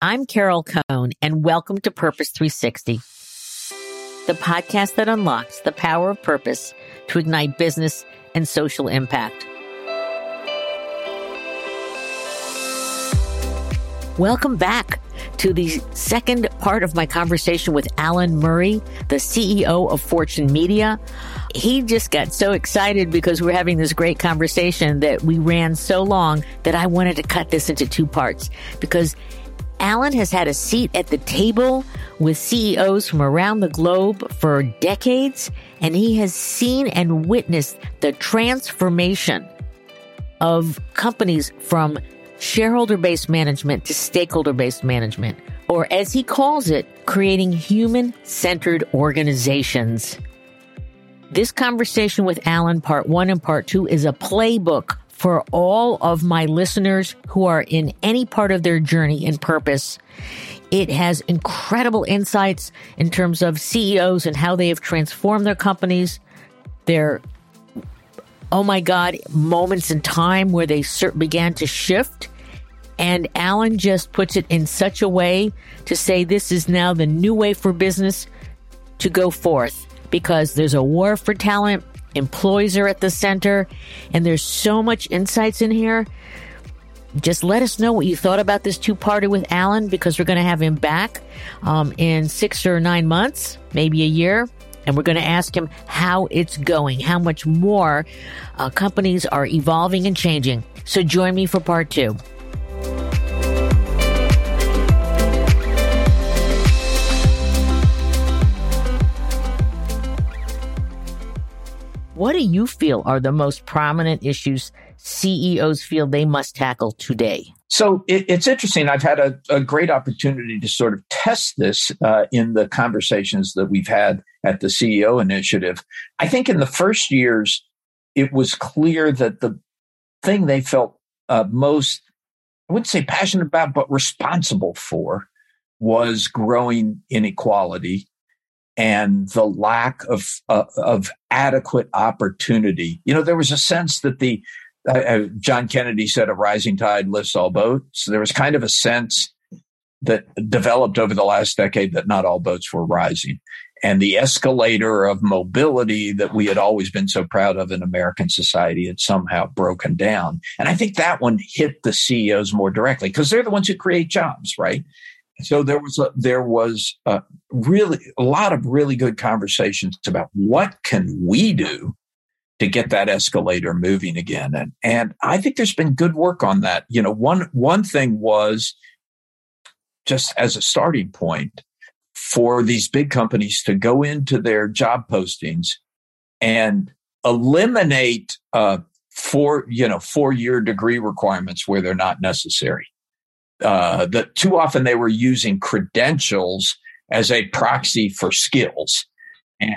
I'm Carol Cone, and welcome to Purpose 360, the podcast that unlocks the power of purpose to ignite business and social impact. Welcome back to the second part of my conversation with Alan Murray, the CEO of Fortune Media. He just got so excited because we're having this great conversation that we ran so long that I wanted to cut this into two parts because Alan has had a seat at the table with CEOs from around the globe for decades, and he has seen and witnessed the transformation of companies from shareholder based management to stakeholder based management, or as he calls it, creating human centered organizations. This conversation with Alan, part one and part two, is a playbook for all of my listeners who are in any part of their journey and purpose. It has incredible insights in terms of CEOs and how they have transformed their companies, their oh my God, moments in time where they began to shift. And Alan just puts it in such a way to say this is now the new way for business to go forth because there's a war for talent employees are at the center, and there's so much insights in here. Just let us know what you thought about this two parter with Alan because we're going to have him back um, in six or nine months, maybe a year. And we're going to ask him how it's going, how much more uh, companies are evolving and changing. So join me for part two. What do you feel are the most prominent issues CEOs feel they must tackle today? So it, it's interesting. I've had a, a, great opportunity to sort of test this uh, in the conversations that we've had at the CEO initiative. I think in the first years, it was clear that the thing they felt uh, most, I wouldn't say passionate about, but responsible for was growing inequality and the lack of uh, of adequate opportunity. You know, there was a sense that the uh, uh, John Kennedy said a rising tide lifts all boats. There was kind of a sense that developed over the last decade that not all boats were rising. And the escalator of mobility that we had always been so proud of in American society had somehow broken down. And I think that one hit the CEOs more directly because they're the ones who create jobs, right? So there was a, there was a really a lot of really good conversations about what can we do to get that escalator moving again, and and I think there's been good work on that. You know, one one thing was just as a starting point for these big companies to go into their job postings and eliminate uh, four you know four year degree requirements where they're not necessary uh, that too often they were using credentials as a proxy for skills.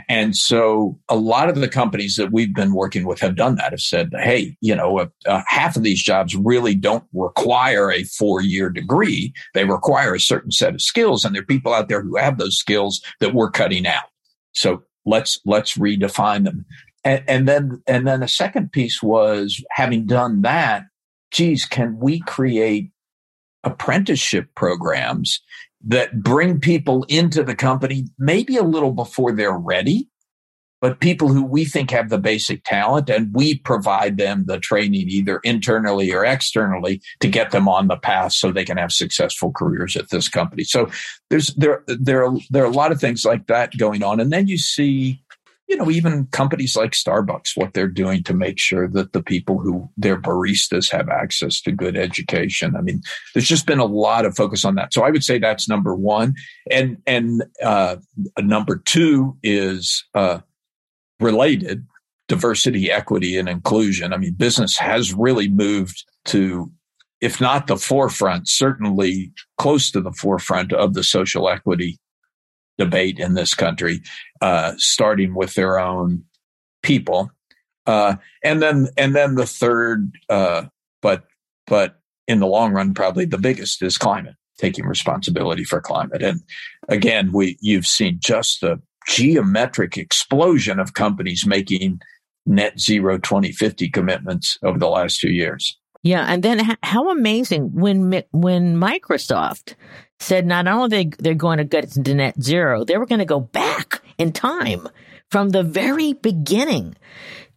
And, so a lot of the companies that we've been working with have done that, have said, hey, you know, uh, uh, half of these jobs really don't require a four year degree. They require a certain set of skills. And there are people out there who have those skills that we're cutting out. So let's, let's redefine them. And, and then, and then a second piece was having done that, geez, can we create apprenticeship programs that bring people into the company maybe a little before they're ready, but people who we think have the basic talent and we provide them the training either internally or externally to get them on the path so they can have successful careers at this company. So there's there there are, there are a lot of things like that going on and then you see you know, even companies like Starbucks, what they're doing to make sure that the people who their baristas have access to good education. I mean, there's just been a lot of focus on that. So I would say that's number one. And, and, uh, number two is, uh, related diversity, equity, and inclusion. I mean, business has really moved to, if not the forefront, certainly close to the forefront of the social equity debate in this country, uh, starting with their own people, uh, and then and then the third, uh, but but in the long run, probably the biggest is climate, taking responsibility for climate. And again, we you've seen just the geometric explosion of companies making net zero 2050 commitments over the last two years. Yeah, and then how amazing when when Microsoft said not only they they're going to get to net zero, they were going to go back in time from the very beginning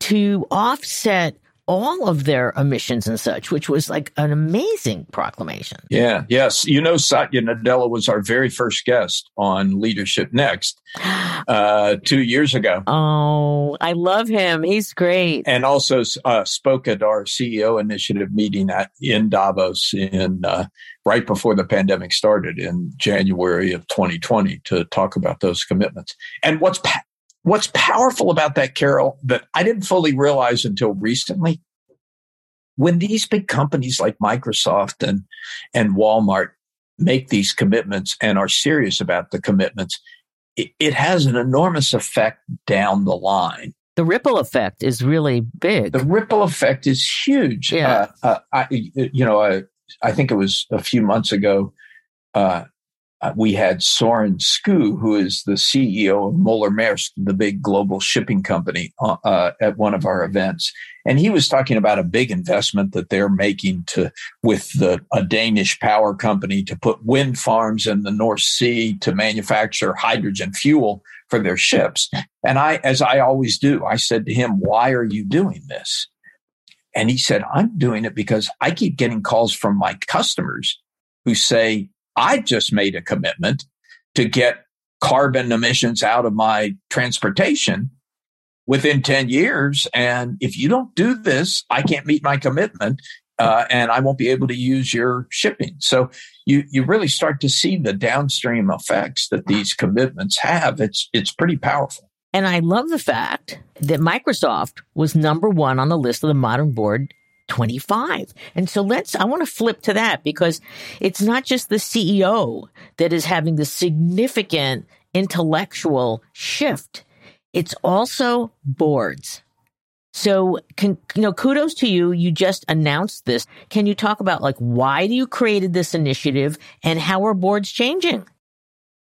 to offset all of their emissions and such, which was like an amazing proclamation. Yeah, yes. You know, Satya Nadella was our very first guest on Leadership Next uh, two years ago. Oh, I love him. He's great. And also uh, spoke at our CEO initiative meeting at, in Davos in uh, right before the pandemic started in January of 2020 to talk about those commitments. And what's pa- What's powerful about that, Carol, that I didn't fully realize until recently, when these big companies like Microsoft and, and Walmart make these commitments and are serious about the commitments, it, it has an enormous effect down the line. The ripple effect is really big. The ripple effect is huge. Yeah. Uh, uh, I, you know, I, I think it was a few months ago. Uh, uh, we had Soren Skou, who is the CEO of Moller Maersk, the big global shipping company, uh, uh, at one of our events, and he was talking about a big investment that they're making to with the a Danish power company to put wind farms in the North Sea to manufacture hydrogen fuel for their ships. And I, as I always do, I said to him, "Why are you doing this?" And he said, "I'm doing it because I keep getting calls from my customers who say." I just made a commitment to get carbon emissions out of my transportation within 10 years. And if you don't do this, I can't meet my commitment. Uh, and I won't be able to use your shipping. So you you really start to see the downstream effects that these commitments have. It's it's pretty powerful. And I love the fact that Microsoft was number one on the list of the modern board 25. And so let's, I want to flip to that because it's not just the CEO that is having the significant intellectual shift. It's also boards. So, can, you know, kudos to you. You just announced this. Can you talk about like why do you created this initiative and how are boards changing?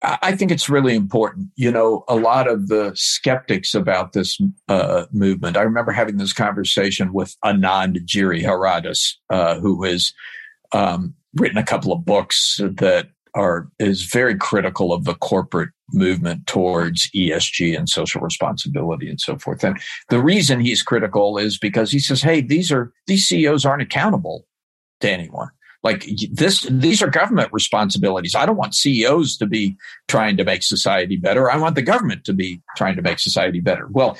I think it's really important. You know, a lot of the skeptics about this uh, movement. I remember having this conversation with Anand Giridharadas, uh, who has um, written a couple of books that are is very critical of the corporate movement towards ESG and social responsibility and so forth. And the reason he's critical is because he says, "Hey, these are these CEOs aren't accountable to anyone." Like this, these are government responsibilities. I don't want CEOs to be trying to make society better. I want the government to be trying to make society better. Well,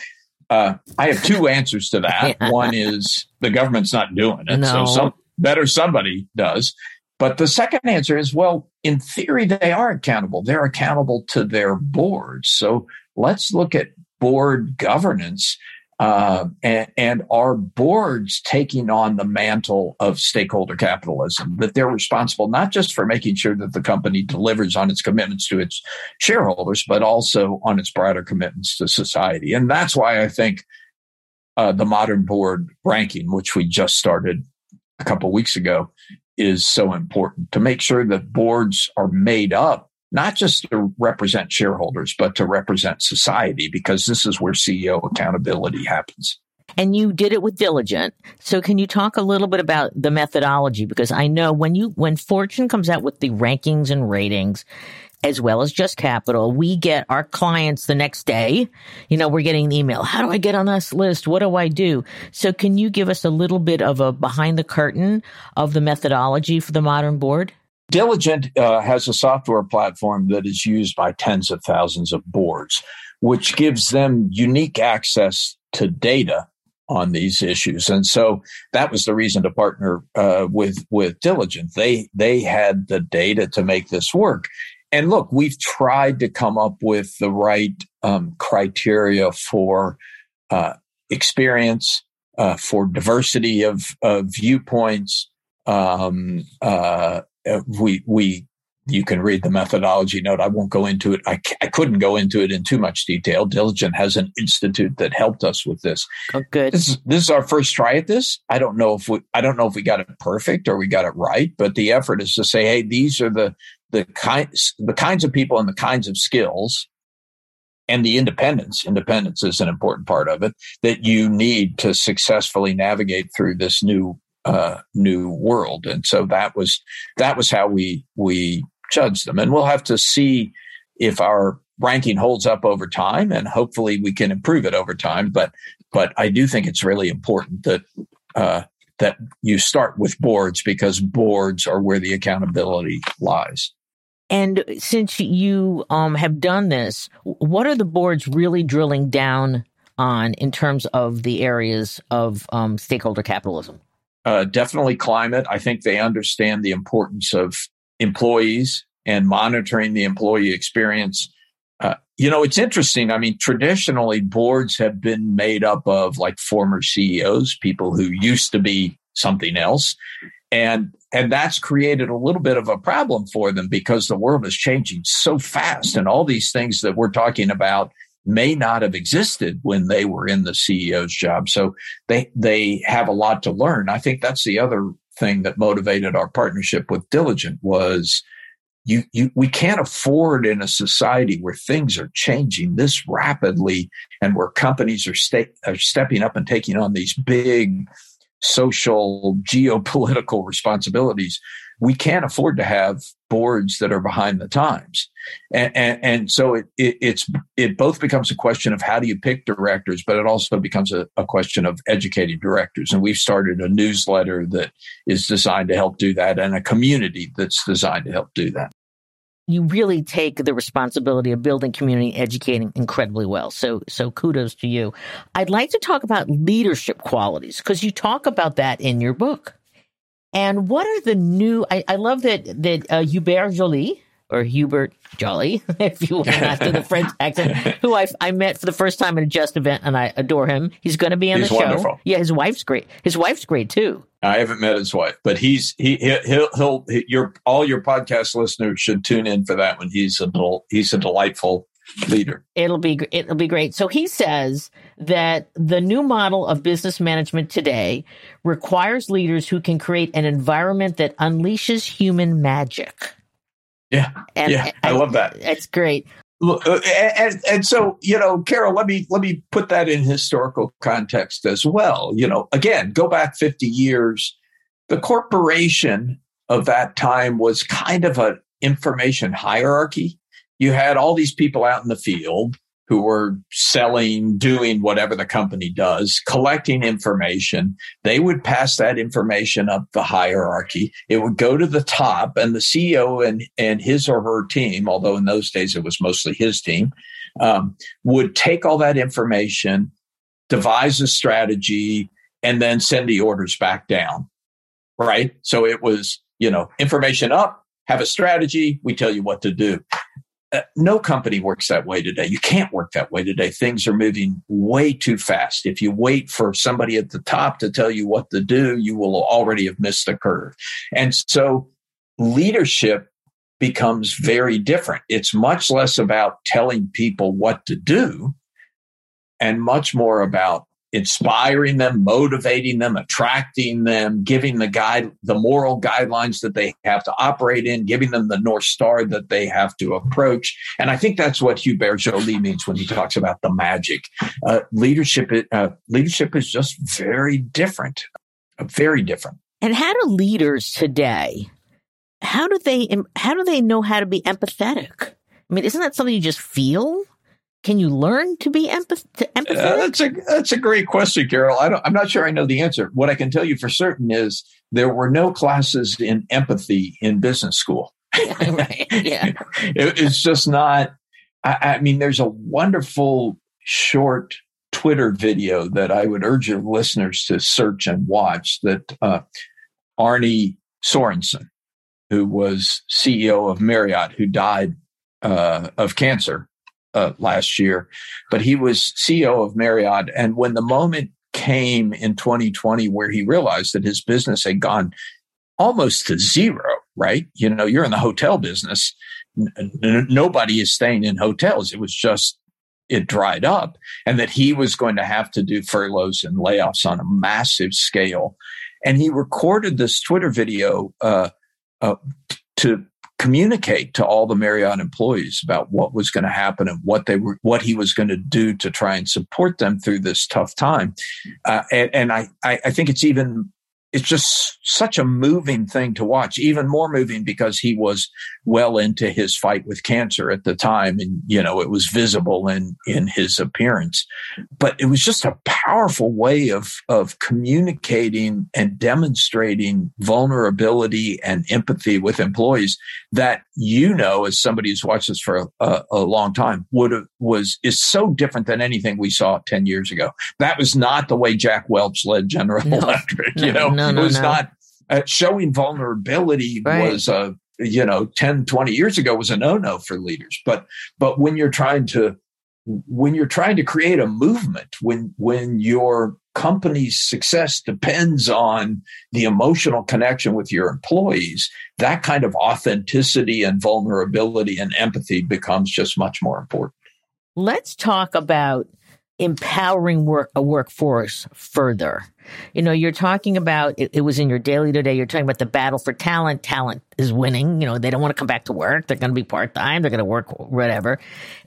uh, I have two answers to that. Yeah. One is the government's not doing it, no. so some better somebody does. But the second answer is, well, in theory, they are accountable. They're accountable to their boards. So let's look at board governance uh, and, and our boards taking on the mantle of stakeholder capitalism, that they're responsible not just for making sure that the company delivers on its commitments to its shareholders, but also on its broader commitments to society. And that's why I think uh, the modern board ranking, which we just started a couple weeks ago, is so important to make sure that boards are made up not just to represent shareholders, but to represent society, because this is where CEO accountability happens. And you did it with Diligent. So can you talk a little bit about the methodology? Because I know when you, when Fortune comes out with the rankings and ratings, as well as JUST Capital, we get our clients the next day. You know, we're getting an email. How do I get on this list? What do I do? So can you give us a little bit of a behind the curtain of the methodology for the modern board? Diligent uh, has a software platform that is used by tens of thousands of boards, which gives them unique access to data on these issues. And so that was the reason to partner uh, with with Diligent. They they had the data to make this work. And look, we've tried to come up with the right um, criteria for uh, experience, uh, for diversity of, of viewpoints, um, uh, Uh, we we you can read the methodology note. I won't go into it. I, I couldn't go into it in too much detail. Diligent has an institute that helped us with this. Oh, good. This is, this is our first try at this. I don't know if we, I don't know if we got it perfect or we got it right, but the effort is to say, Hey, these are the, the kinds, the kinds of people and the kinds of skills and the independence. Independence is an important part of it that you need to successfully navigate through this new uh, new world. And so that was that was how we we judged them. And we'll have to see if our ranking holds up over time, and hopefully we can improve it over time. But but I do think it's really important that uh, that you start with boards because boards are where the accountability lies. And since you um, have done this, what are the boards really drilling down on in terms of the areas of um, stakeholder capitalism? Uh, definitely climate. I think they understand the importance of employees and monitoring the employee experience. Uh, you know, it's interesting. I mean, traditionally, boards have been made up of like former CEOs, people who used to be something else. And, and that's created a little bit of a problem for them because the world is changing so fast and all these things that we're talking about may not have existed when they were in the CEO's job. So they, they have a lot to learn. I think that's the other thing that motivated our partnership with Diligent was you, you, we can't afford in a society where things are changing this rapidly and where companies are, sta- are stepping up and taking on these big social geopolitical responsibilities we can't afford to have boards that are behind the times and, and, and so it, it, it's it both becomes a question of how do you pick directors but it also becomes a, a question of educating directors and we've started a newsletter that is designed to help do that and a community that's designed to help do that you really take the responsibility of building community educating incredibly well. So, so kudos to you. I'd like to talk about leadership qualities because you talk about that in your book. And what are the new? I, I love that that uh, Hubert Joly or Hubert Jolly, if you want, after the French accent, who I, I met for the first time at a Just event, and I adore him. He's going to be on he's the show. Wonderful. Yeah, his wife's great. His wife's great too. I haven't met his wife, but he's he he'll he'll your all your podcast listeners should tune in for that one. He's a he's a delightful leader. It'll be it'll be great. So he says that the new model of business management today requires leaders who can create an environment that unleashes human magic. Yeah, and, yeah, I, I love that. That's great. Uh, and, and so you know, Carol, let me let me put that in historical context as well. You know, again, go back fifty years. The corporation of that time was kind of an information hierarchy. You had all these people out in the field who were selling, doing whatever the company does, collecting information. They would pass that information up the hierarchy. It would go to the top and the CEO and, and his or her team, although in those days it was mostly his team, um, would take all that information, devise a strategy, and then send the orders back down. Right. So it was, you know, information up, have a strategy. We tell you what to do. Uh, no company works that way today. You can't work that way today. Things are moving way too fast. If you wait for somebody at the top to tell you what to do, you will already have missed the curve. And so leadership becomes very different. It's much less about telling people what to do and much more about inspiring them, motivating them, attracting them, giving the guide, the moral guidelines that they have to operate in, giving them the North Star that they have to approach. And I think that's what Hubert Joly means when he talks about the magic. Uh, leadership, uh, leadership is just very different, uh, very different. And how do leaders today, how do they, how do they know how to be empathetic? I mean, isn't that something you just feel? Can you learn to be empath- to empathetic? Uh, that's a that's a great question, Carol. I don't, I'm not sure I know the answer. What I can tell you for certain is there were no classes in empathy in business school. right. Yeah. it, it's just not. I, I mean, there's a wonderful short Twitter video that I would urge your listeners to search and watch. That uh, Arne Sorenson, who was CEO of Marriott, who died uh, of cancer uh, last year, but he was CEO of Marriott. And when the moment came in 2020 where he realized that his business had gone almost to zero, right? You know, you're in the hotel business. N- nobody is staying in hotels. It was just, it dried up and that he was going to have to do furloughs and layoffs on a massive scale. And he recorded this Twitter video, uh, uh, to communicate to all the Marriott employees about what was going to happen and what they were, what he was going to do to try and support them through this tough time. Uh, and, and I, I think it's even it's just such a moving thing to watch, even more moving because he was well into his fight with cancer at the time. And, you know, it was visible in, in his appearance, but it was just a powerful way of, of communicating and demonstrating vulnerability and empathy with employees that, you know, as somebody who's watched this for a, a long time would have was, is so different than anything we saw 10 years ago. That was not the way Jack Welch led General no, Electric, you know, no, no, it was not uh, showing vulnerability right. was a, uh, you know 10 20 years ago was a no-no for leaders but but when you're trying to when you're trying to create a movement when when your company's success depends on the emotional connection with your employees that kind of authenticity and vulnerability and empathy becomes just much more important let's talk about empowering work a workforce further. You know, you're talking about it, it, was in your daily today. You're talking about the battle for talent. Talent is winning. You know, they don't want to come back to work. They're going to be part time. They're going to work whatever.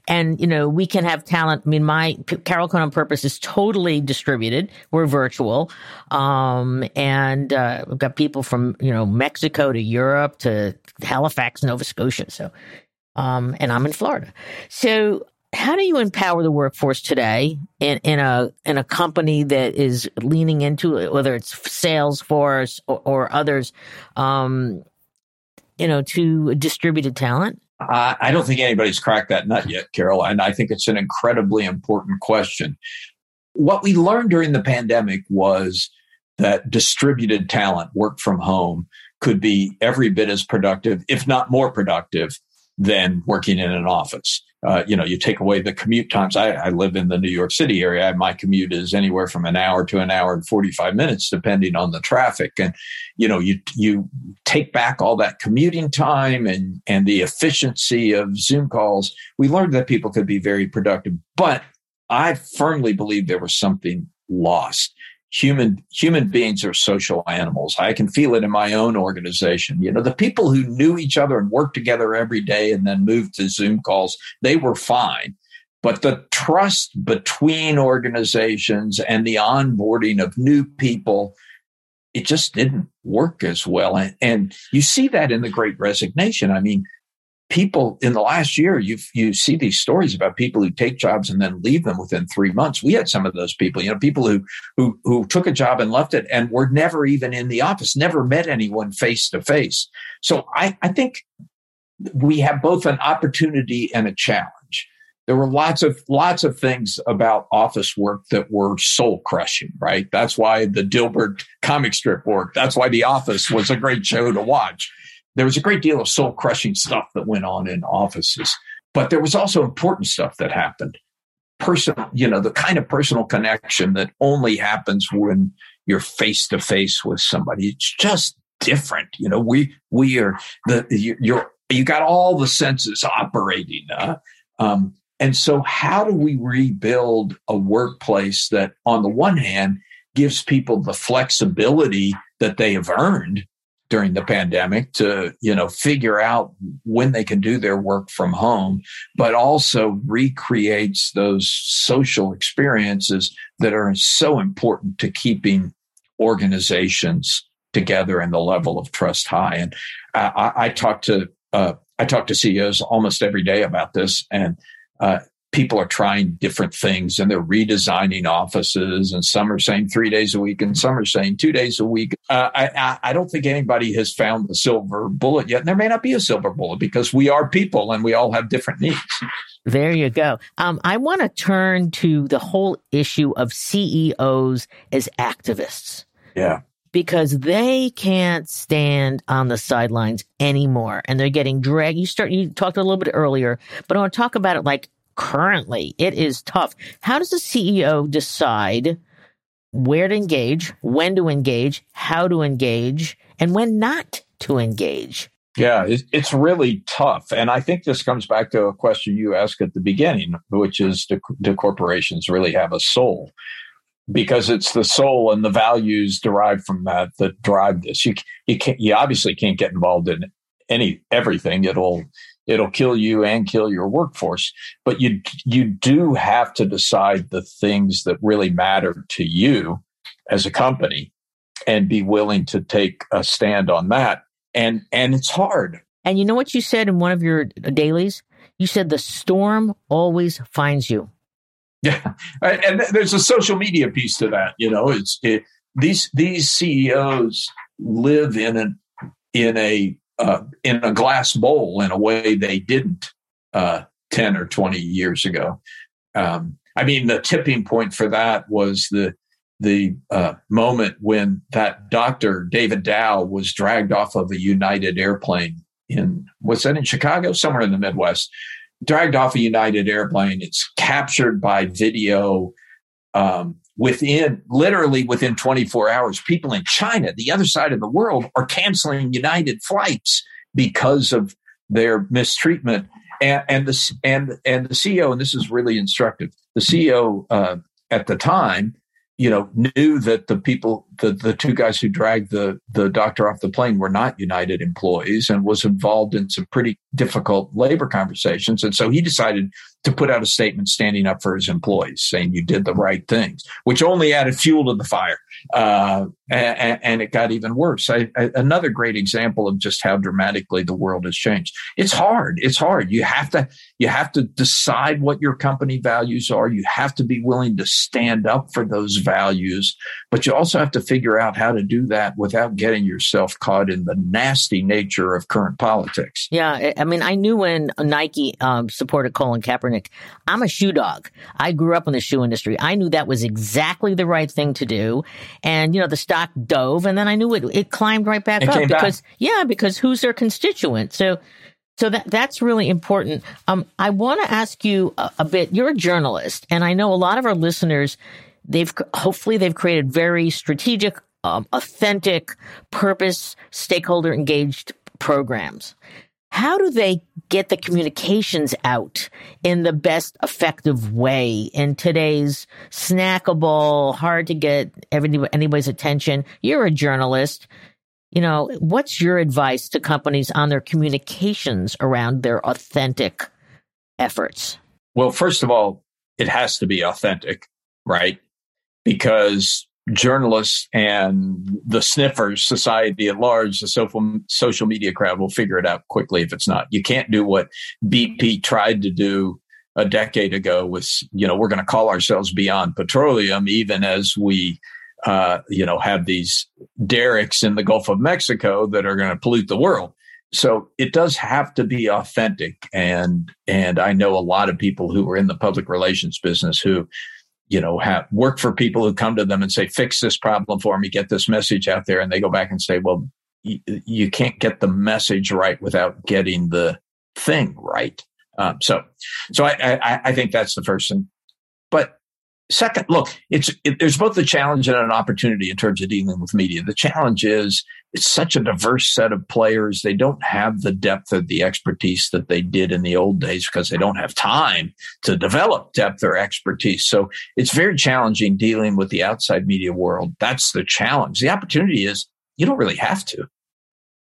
And you know, we can have talent. I mean, my Carol Cone on Purpose is totally distributed. We're virtual, um, and uh, we've got people from you know Mexico to Europe to Halifax, Nova Scotia. So, um, and I'm in Florida. So how do you empower the workforce today in, in a in a company that is leaning into it, whether it's Salesforce or, or others, um, you know, to distributed talent? I don't think anybody's cracked that nut yet, Carol, and I think it's an incredibly important question. What we learned during the pandemic was that distributed talent, work from home, could be every bit as productive, if not more productive, than working in an office. Uh, you know, you take away the commute times. I, I, live in the New York City area. My commute is anywhere from an hour to an hour and 45 minutes, depending on the traffic. And, you know, you, you take back all that commuting time and, and the efficiency of Zoom calls. We learned that people could be very productive, but I firmly believe there was something lost human human mm-hmm. beings are social animals. I can feel it in my own organization. You know the people who knew each other and worked together every day and then moved to zoom calls they were fine. But the trust between organizations and the onboarding of new people it just didn't work as well. And, and you see that in the great resignation. I mean people in the last year, you you see these stories about people who take jobs and then leave them within three months. We had some of those people, you know, people who who who took a job and left it and were never even in the office, never met anyone face to face. So I, I think we have both an opportunity and a challenge. There were lots of lots of things about office work that were soul crushing, right? That's why the Dilbert comic strip worked. That's why The Office was a great show to watch there was a great deal of soul crushing stuff that went on in offices, but there was also important stuff that happened. Personal, you know, the kind of personal connection that only happens when you're face to face with somebody. It's just different. You know, we, we are the, you're, you got all the senses operating. Uh, um, and so, how do we rebuild a workplace that, on the one hand, gives people the flexibility that they have earned during the pandemic to you know figure out when they can do their work from home but also recreates those social experiences that are so important to keeping organizations together and the level of trust high. And i, I talk to uh, i talk to ceos almost every day about this. And uh, people are trying different things and they're redesigning offices and some are saying three days a week and some are saying two days a week. Uh, I, I don't think anybody has found the silver bullet yet. And there may not be a silver bullet because we are people and we all have different needs. There you go. Um, I want to turn to the whole issue of CEOs as activists. Yeah because they can't stand on the sidelines anymore and they're getting dragged. You start, you talked a little bit earlier, but I want to talk about it like currently. It is tough. How does the CEO decide where to engage, when to engage, how to engage, and when not to engage? Yeah, it's really tough. And I think this comes back to a question you asked at the beginning, which is do, do corporations really have a soul? Because it's the soul and the values derived from that that drive this. You you can't you obviously can't get involved in any everything. It'll it'll kill you and kill your workforce. But you you do have to decide the things that really matter to you as a company and be willing to take a stand on that. And and it's hard. And you know what you said in one of your dailies? You said the storm always finds you. Yeah, and there's a social media piece to that. You know, it's it, these these CEOs live in an in a uh, in a glass bowl in a way they didn't uh, ten or twenty years ago. Um, I mean, the tipping point for that was the the uh, moment when that doctor David Dao was dragged off of a United airplane in was that in Chicago? Somewhere in the Midwest. Dragged off a United airplane. It's captured by video um, within literally within 24 hours people in China the other side of the world are canceling United flights because of their mistreatment and, and the and and the CEO and this is really instructive the CEO uh, at the time you know, knew that the people, the, the two guys who dragged the, the doctor off the plane were not United employees and was involved in some pretty difficult labor conversations. And so he decided to put out a statement standing up for his employees, saying you did the right things, which only added fuel to the fire. Uh, and, and, it got even worse. I, I, another great example of just how dramatically the world has changed. It's hard. It's hard. You have to, you have to decide what your company values are. You have to be willing to stand up for those values, but you also have to figure out how to do that without getting yourself caught in the nasty nature of current politics. Yeah. I mean, I knew when Nike um, supported Colin Kaepernick, I'm a shoe dog. I grew up in the shoe industry. I knew that was exactly the right thing to do. And, you know, the stock dove and then I knew it, it climbed right back it up because, back. yeah, because who's their constituent? So, so that that's really important. Um, I want to ask you a, a, bit. You're a journalist, and I know a lot of our listeners. They've hopefully they've created very strategic, um, authentic, purpose, stakeholder engaged programs. How do they get the communications out in the best effective way in today's snackable, hard to get anybody's attention? You're a journalist. You know, what's your advice to companies on their communications around their authentic efforts? Well, first of all, it has to be authentic, right? Because journalists and the sniffers, society at large, the social, social media crowd will figure it out quickly if it's not. You can't do what BP tried to do a decade ago with, you know, we're going to call ourselves Beyond Petroleum, even as we, uh, you know, have these derricks in the Gulf of Mexico that are going to pollute the world. So it does have to be authentic. And, and I know a lot of people who are in the public relations business who, you know, have work for people who come to them and say, fix this problem for me, get this message out there. And they go back and say, well, y- you can't get the message right without getting the thing right. Um, so, so I, I, I, think that's the first thing. But second, look, it's, it, there's both a challenge and an opportunity in terms of dealing with media. The challenge is it's such a diverse set of players. They don't have the depth of the expertise that they did in the old days because they don't have time to develop depth or expertise. So it's very challenging dealing with the outside media world. That's the challenge. The opportunity is you don't really have to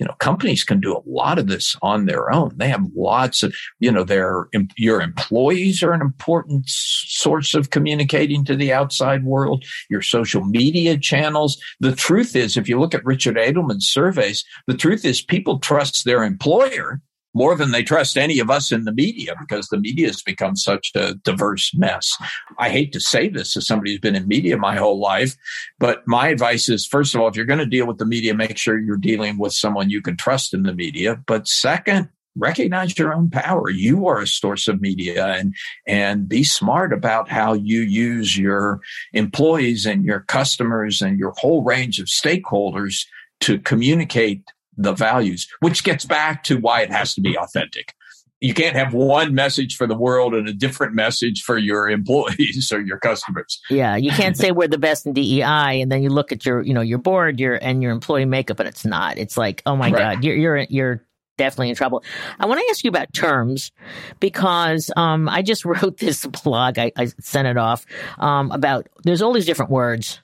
you know companies can do a lot of this on their own. They have lots of you know their your employees are an important source of communicating to the outside world your social media channels. The truth is if you look at richard edelman's surveys the truth is people trust their employer more than they trust any of us in the media because the media has become such a diverse mess. I hate to say this as somebody who's been in media my whole life, but my advice is first of all, if you're going to deal with the media, make sure you're dealing with someone you can trust in the media. But second, recognize your own power. You are a source of media and, and be smart about how you use your employees and your customers and your whole range of stakeholders to communicate the values, which gets back to why it has to be authentic. You can't have one message for the world and a different message for your employees or your customers. Yeah, you can't say we're the best in DEI and then you look at your, you know, your board, your and your employee makeup, and it's not. It's like, oh my right. god, you're you're you're definitely in trouble. I want to ask you about terms because um, I just wrote this blog. I, I sent it off um, about there's all these different words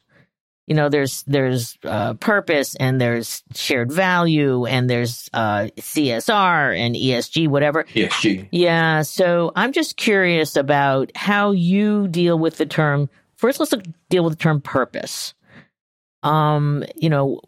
you know there's there's uh, purpose and there's shared value and there's uh, csr and esg whatever esg yeah so i'm just curious about how you deal with the term first let's deal with the term purpose Um, you know,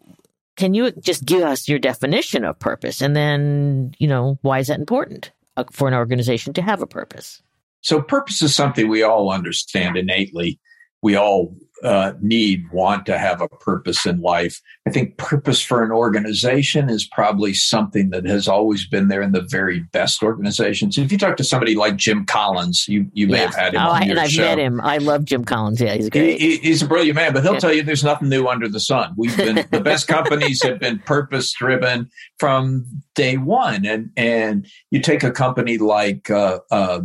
can you just give us your definition of purpose and then, you know, why is that important uh, for an organization to have a purpose? So, purpose is something we all understand innately. We all uh, need, want to have a purpose in life. I think purpose for an organization is probably something that has always been there in the very best organizations. If you talk to somebody like Jim Collins, you you may yeah. have had him oh, your and I've show. met him. I love Jim Collins. Yeah, he's great. He, he's a brilliant man, but he'll yeah. tell you there's nothing new under the sun. We've been the best companies have been purpose driven from day one, and and you take a company like uh, uh,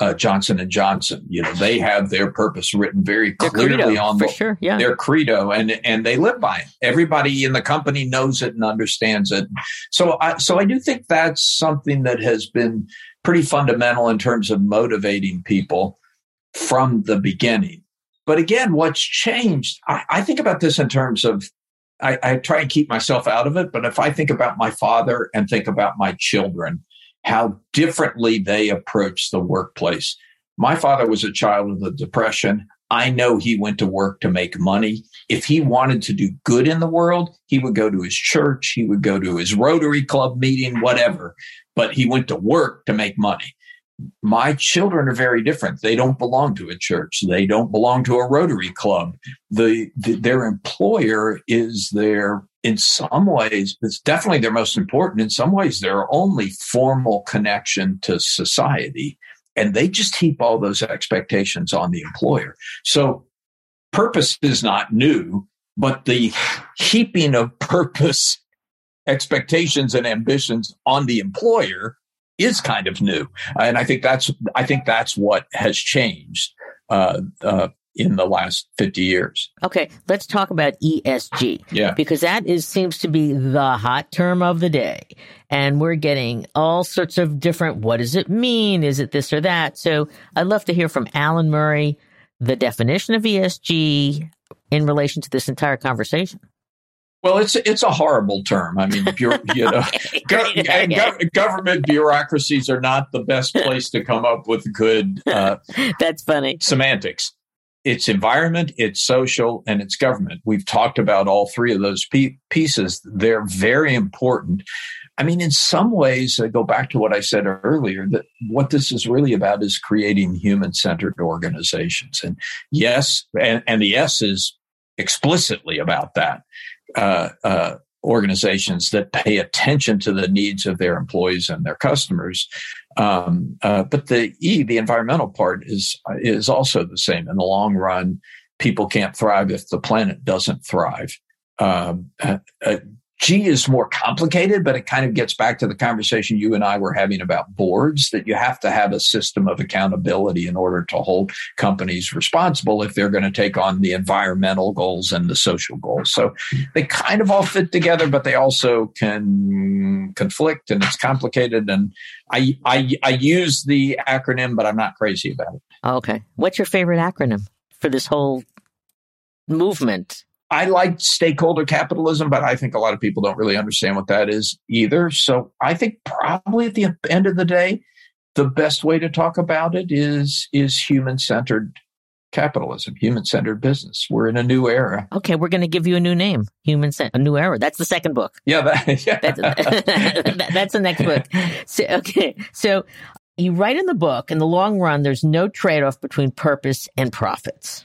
uh, Johnson and Johnson. You know, they have their purpose written very clearly credo, on the, sure, yeah. their credo, and and they live by it. Everybody in the company knows it and understands it. So, I, so I do think that's something that has been pretty fundamental in terms of motivating people from the beginning. But again, what's changed? I, I think about this in terms of I, I, try and keep myself out of it. But if I think about my father and think about my children, how differently they approach the workplace. My father was a child of the Depression. I know he went to work to make money. If he wanted to do good in the world, he would go to his church, he would go to his Rotary Club meeting, whatever, but he went to work to make money. My children are very different. They don't belong to a church. They don't belong to a Rotary Club. The, the their employer is their in some ways, it's definitely their most important. In some ways, their only formal connection to society. And they just heap all those expectations on the employer. So purpose is not new, but the heaping of purpose expectations and ambitions on the employer is kind of new. And I think that's, I think that's what has changed. Uh, uh, in the last 50 years. Okay, let's talk about ESG. Yeah. Because that is seems to be the hot term of the day. And we're getting all sorts of different what does it mean? Is it this or that? So I'd love to hear from Alan Murray the definition of ESG in relation to this entire conversation. Well, it's it's a horrible term. I mean, you know, go, go, government bureaucracies are not the best place to come up with good. Uh, That's funny semantics it's environment, it's social, and it's government. We've talked about all three of those pieces. They're very important. I mean, in some ways, I go back to what I said earlier that what this is really about is creating human centered organizations. And yes, and, and, the S is explicitly about that. Uh, uh, organizations that pay attention to the needs of their employees and their customers. Um, uh, but the E, the environmental part, is is also the same. In the long run, people can't thrive if the planet doesn't thrive. Um, uh, uh, G is more complicated, but it kind of gets back to the conversation you and I were having about boards that you have to have a system of accountability in order to hold companies responsible if they're going to take on the environmental goals and the social goals. So they kind of all fit together, but they also can conflict and it's complicated. And I, I, I use the acronym, but I'm not crazy about it. Okay. What's your favorite acronym for this whole movement? I like stakeholder capitalism, but I think a lot of people don't really understand what that is either. So I think probably at the end of the day, the best way to talk about it is is human centered capitalism, human centered business. We're in a new era. Okay, we're going to give you a new name, human centered, a new era. That's the second book. Yeah, that, yeah. That's, that's the next book. So, okay, so you write in the book, in the long run, there's no trade off between purpose and profits.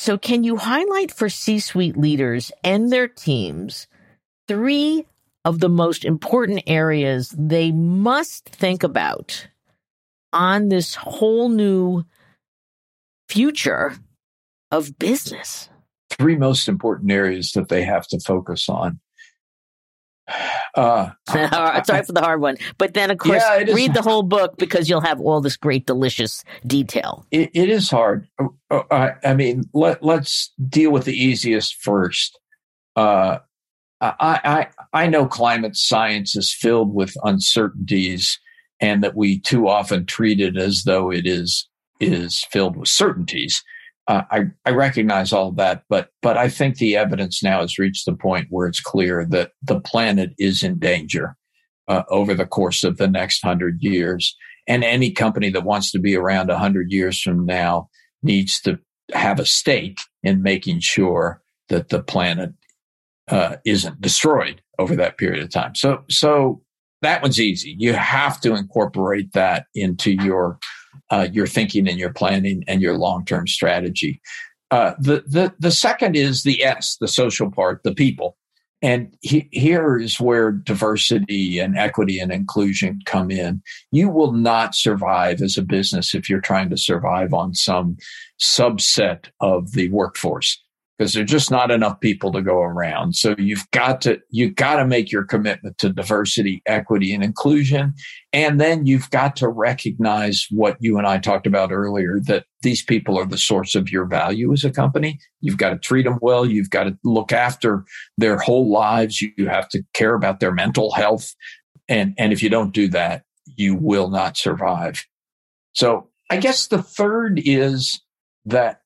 So, can you highlight for C suite leaders and their teams three of the most important areas they must think about on this whole new future of business? Three most important areas that they have to focus on. Uh, Sorry for the hard one, but then of course yeah, read the whole book because you'll have all this great, delicious detail. it, it is hard. Uh, uh, I, I, mean, let let's deal with the easiest first. Uh, I, I I know climate science is filled with uncertainties, and that we too often treat it as though it is is filled with certainties uh, I, I recognize all that, but but I think the evidence now has reached the point where it's clear that the planet is in danger uh, over the course of the next hundred years, and any company that wants to be around a hundred years from now needs to have a stake in making sure that the planet uh, isn't destroyed over that period of time. So, so that one's easy. You have to incorporate that into your uh, your thinking and your planning and your long term strategy. Uh, the the the second is the S, the social part, the people. And he, here is where diversity and equity and inclusion come in. You will not survive as a business if you're trying to survive on some subset of the workforce because there's just not enough people to go around. So you've got to you've got to make your commitment to diversity, equity, and inclusion, and then you've got to recognize what you and I talked about earlier that these people are the source of your value as a company. You've got to treat them well. You've got to look after their whole lives. You have to care about their mental health, and and if you don't do that, you will not survive. So I guess the third is that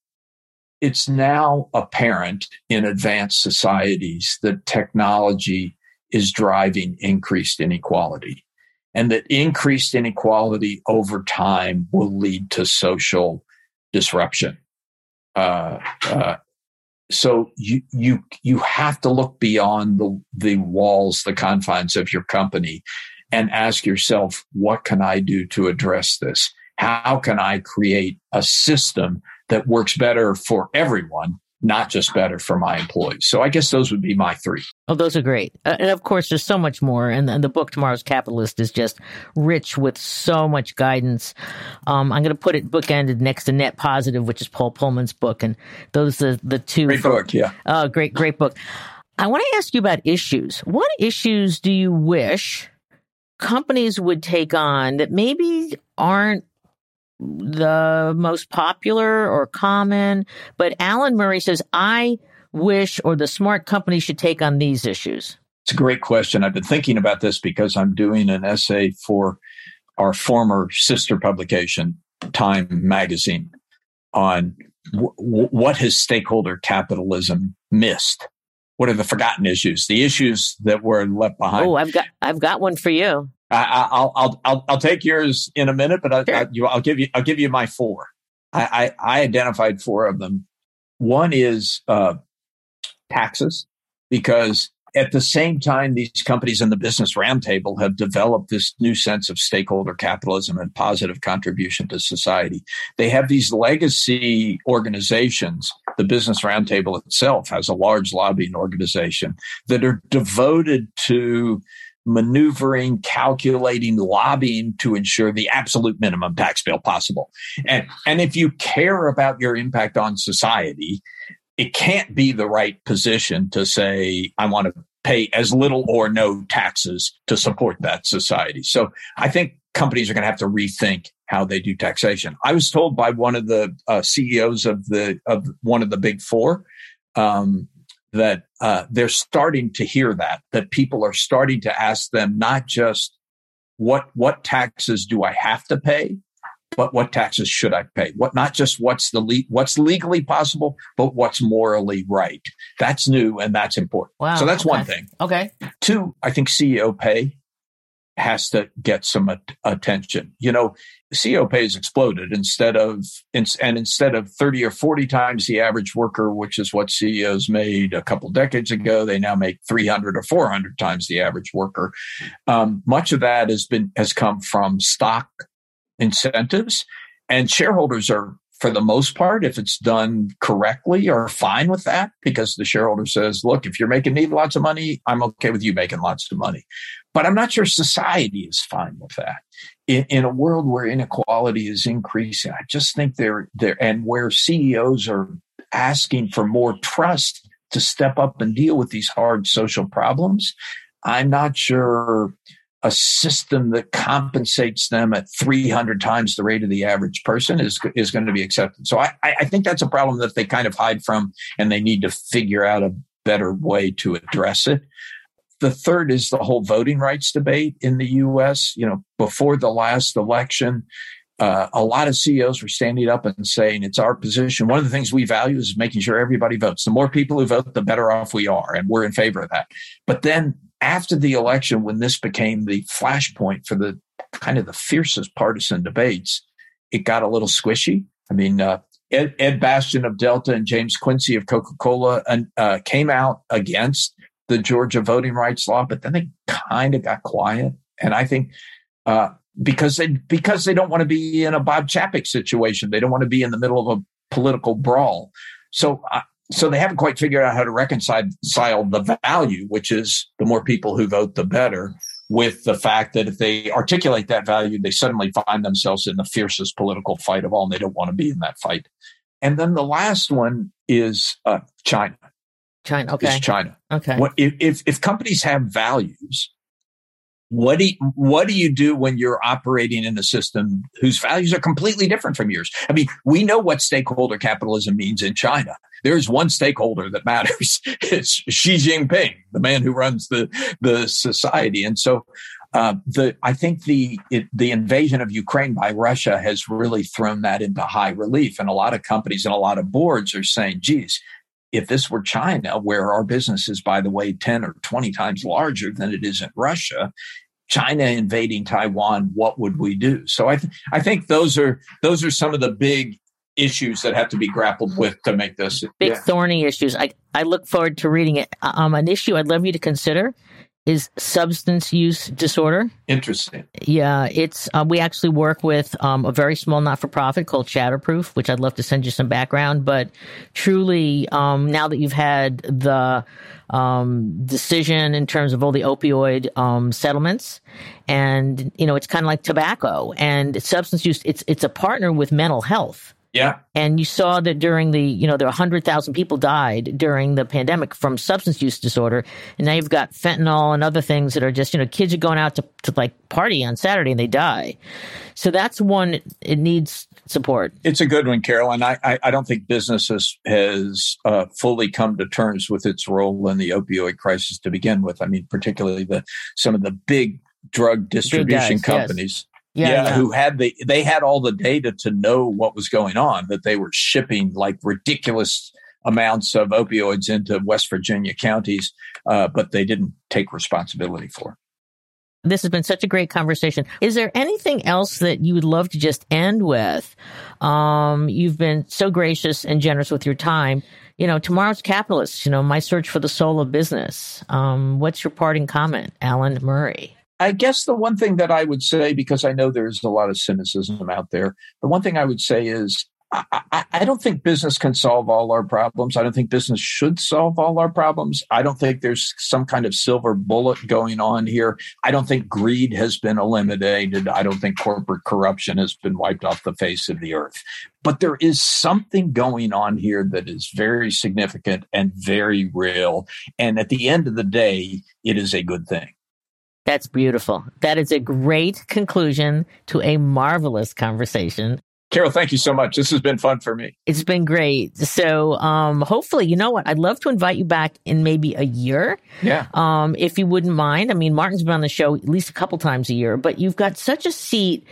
it's now apparent in advanced societies that technology is driving increased inequality and that increased inequality over time will lead to social disruption. Uh, uh, so you you you have to look beyond the the walls, the confines of your company, and ask yourself, what can I do to address this? How can I create a system that works better for everyone, not just better for my employees. So I guess those would be my three. Oh, those are great. Uh, and of course, there's so much more. And, and, the book, Tomorrow's Capitalist, is just rich with so much guidance. Um, I'm going to put it bookended next to Net Positive, which is Paul Polman's book. And those are the two. Great book, yeah. Oh, great, great book. I want to ask you about issues. What issues do you wish companies would take on that maybe aren't the most popular or common, but Alan Murray says, I wish or the smart company should take on these issues? It's a great question. I've been thinking about this because I'm doing an essay for our former sister publication, Time Magazine, on w- what has stakeholder capitalism missed? What are the forgotten issues? The issues that were left behind. Oh, I've got I've got one for you. I, will I'll, I'll, I'll take yours in a minute, but I, sure. I, you, I'll give you, I'll give you my four. I, I, I identified four of them. One is, uh, taxes because at the same time, these companies in the business roundtable have developed this new sense of stakeholder capitalism and positive contribution to society. They have these legacy organizations. The business roundtable itself has a large lobbying organization that are devoted to maneuvering, calculating, lobbying to ensure the absolute minimum tax bill possible. And, and if you care about your impact on society, it can't be the right position to say, I want to pay as little or no taxes to support that society. So I think companies are going to have to rethink how they do taxation. I was told by one of the uh, CEOs of the of one of the big four um, that uh, they're starting to hear that that people are starting to ask them not just what what taxes do I have to pay, but what taxes should I pay? What not just what's the le- what's legally possible, but what's morally right. That's new and that's important. Wow. So that's okay. one thing. Okay. Two, I think CEO pay has to get some at- attention. You know, CEO pay has exploded instead of and instead of 30 or 40 times the average worker, which is what CEOs made a couple decades ago, they now make 300 or 400 times the average worker. Um, much of that has been has come from stock incentives, and shareholders are for the most part, if it's done correctly, are fine with that because the shareholder says, look, if you're making me lots of money, I'm okay with you making lots of money. But I'm not sure society is fine with that. In, in a world where inequality is increasing, I just think they're there and where CEOs are asking for more trust to step up and deal with these hard social problems. I'm not sure a system that compensates them at 300 times the rate of the average person is, is going to be accepted. So I, I think that's a problem that they kind of hide from and they need to figure out a better way to address it. The third is the whole voting rights debate in the U.S. You know, before the last election, uh, a lot of CEOs were standing up and saying it's our position. One of the things we value is making sure everybody votes. The more people who vote, the better off we are, and we're in favor of that. But then after the election, when this became the flashpoint for the kind of the fiercest partisan debates, it got a little squishy. I mean, uh, Ed, Ed Bastian of Delta and James Quincy of Coca Cola uh, came out against the Georgia voting rights law, but then they kind of got quiet. And I think uh, because they because they don't want to be in a Bob Chapek situation, they don't want to be in the middle of a political brawl. So uh, so they haven't quite figured out how to reconcile the value, which is the more people who vote, the better, with the fact that if they articulate that value, they suddenly find themselves in the fiercest political fight of all, and they don't want to be in that fight. And then the last one is uh, China. China, okay. Is China. Okay. What, if, if companies have values, what do you, what do you do when you're operating in a system whose values are completely different from yours? I mean, we know what stakeholder capitalism means in China. There's one stakeholder that matters. It's Xi Jinping, the man who runs the the society. And so, uh, the I think the it, the invasion of Ukraine by Russia has really thrown that into high relief. And a lot of companies and a lot of boards are saying, "Geez." If this were China, where our business is, by the way, 10 or 20 times larger than it is in Russia, China invading Taiwan, what would we do? So I, th- I think those are those are some of the big issues that have to be grappled with to make this big yeah. thorny issues. I I look forward to reading it. Um, an issue I'd love you to consider is substance use disorder. Interesting. Yeah, it's uh, we actually work with um, a very small not for profit called Shatterproof, which I'd love to send you some background. But truly, um, now that you've had the um, decision in terms of all the opioid um, settlements, and you know, it's kind of like tobacco and substance use. It's it's a partner with mental health. Yeah. And you saw that during the, you know, there were 100,000 people died during the pandemic from substance use disorder. And now you've got fentanyl and other things that are just, you know, kids are going out to, to like party on Saturday and they die. So that's one, it needs support. It's a good one, Carolyn. I, I, I don't think business has, has uh, fully come to terms with its role in the opioid crisis to begin with. I mean, particularly the, some of the big drug distribution guys, companies. Yes yeah, yeah, who had the they had all the data to know what was going on that they were shipping like ridiculous amounts of opioids into west virginia counties uh, but they didn't take responsibility for this has been such a great conversation. Is there anything else that you would love to just end with? Um, you've been so gracious and generous with your time. You know, tomorrow's capitalists, you know, my search for the soul of business. Um, what's your parting comment, Alan Murray? I guess the one thing that I would say, because I know there's a lot of cynicism out there, the one thing I would say is I, I, don't think business can solve all our problems. I don't think business should solve all our problems. I don't think there's some kind of silver bullet going on here. I don't think greed has been eliminated. I don't think corporate corruption has been wiped off the face of the earth. But there is something going on here that is very significant and very real. And at the end of the day, it is a good thing. That's beautiful. That is a great conclusion to a marvelous conversation. Carol, thank you so much. This has been fun for me. It's been great. So, um, hopefully, you know what? I'd love to invite you back in maybe a year. Yeah. Um, if you wouldn't mind. I mean, Martin's been on the show at least a couple times a year, but you've got such a seat,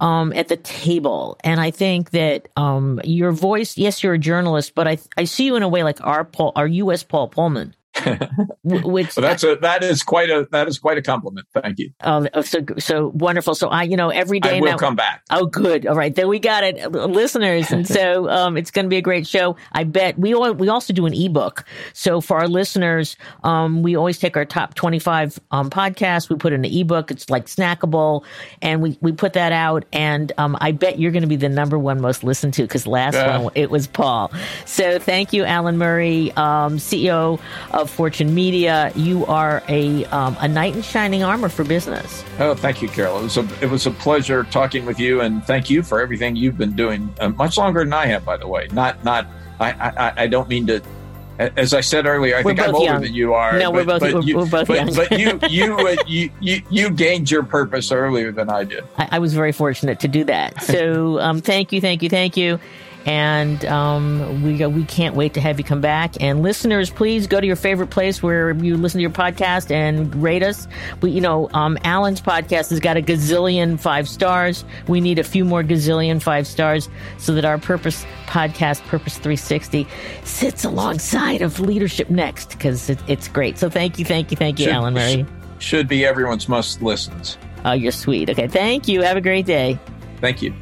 um, at the table. And I think that, um, your voice, yes, you're a journalist, but I, I see you in a way like our Paul, our U.S. Paul Polman. Which well, that's a that is quite a that is quite a compliment. Thank you. Oh, so so wonderful. So I, you know, every day I will now, come back. Oh, good. All right, then we got it, listeners, and so um, it's going to be a great show. I bet we all, we also do an ebook. So for our listeners, um, we always take our top twenty five um, podcasts. We put in an ebook. It's like snackable, and we we put that out. And um, I bet you're going to be the number one most listened to because last uh. one it was Paul. So thank you, Alan Murray, um, CEO of Fortune Media. You are a um, a knight in shining armor for business. Oh, thank you, Carol. It was a it was a pleasure talking with you, and thank you for everything you've been doing. Uh, much longer than I have, by the way. Not not. I, I, I don't mean to as I said earlier, I we're think I'm older young. than you are. No, we're both, but you, we're both but, young. but you, you, uh, you, you, you, gained your purpose earlier than I did. I, I was very fortunate to do that. So, um, thank you, thank you, thank you. And um, we we can't wait to have you come back. And listeners, please go to your favorite place where you listen to your podcast and rate us. We, you know, um, Alan's podcast has got a gazillion five stars. We need a few more gazillion five stars so that our Purpose podcast, Purpose 360, sits alongside of Leadership Next because it, it's great. So thank you, thank you, thank you, should, Alan Murray. Should be everyone's must listens. Oh, you're sweet. Okay, thank you. Have a great day. Thank you.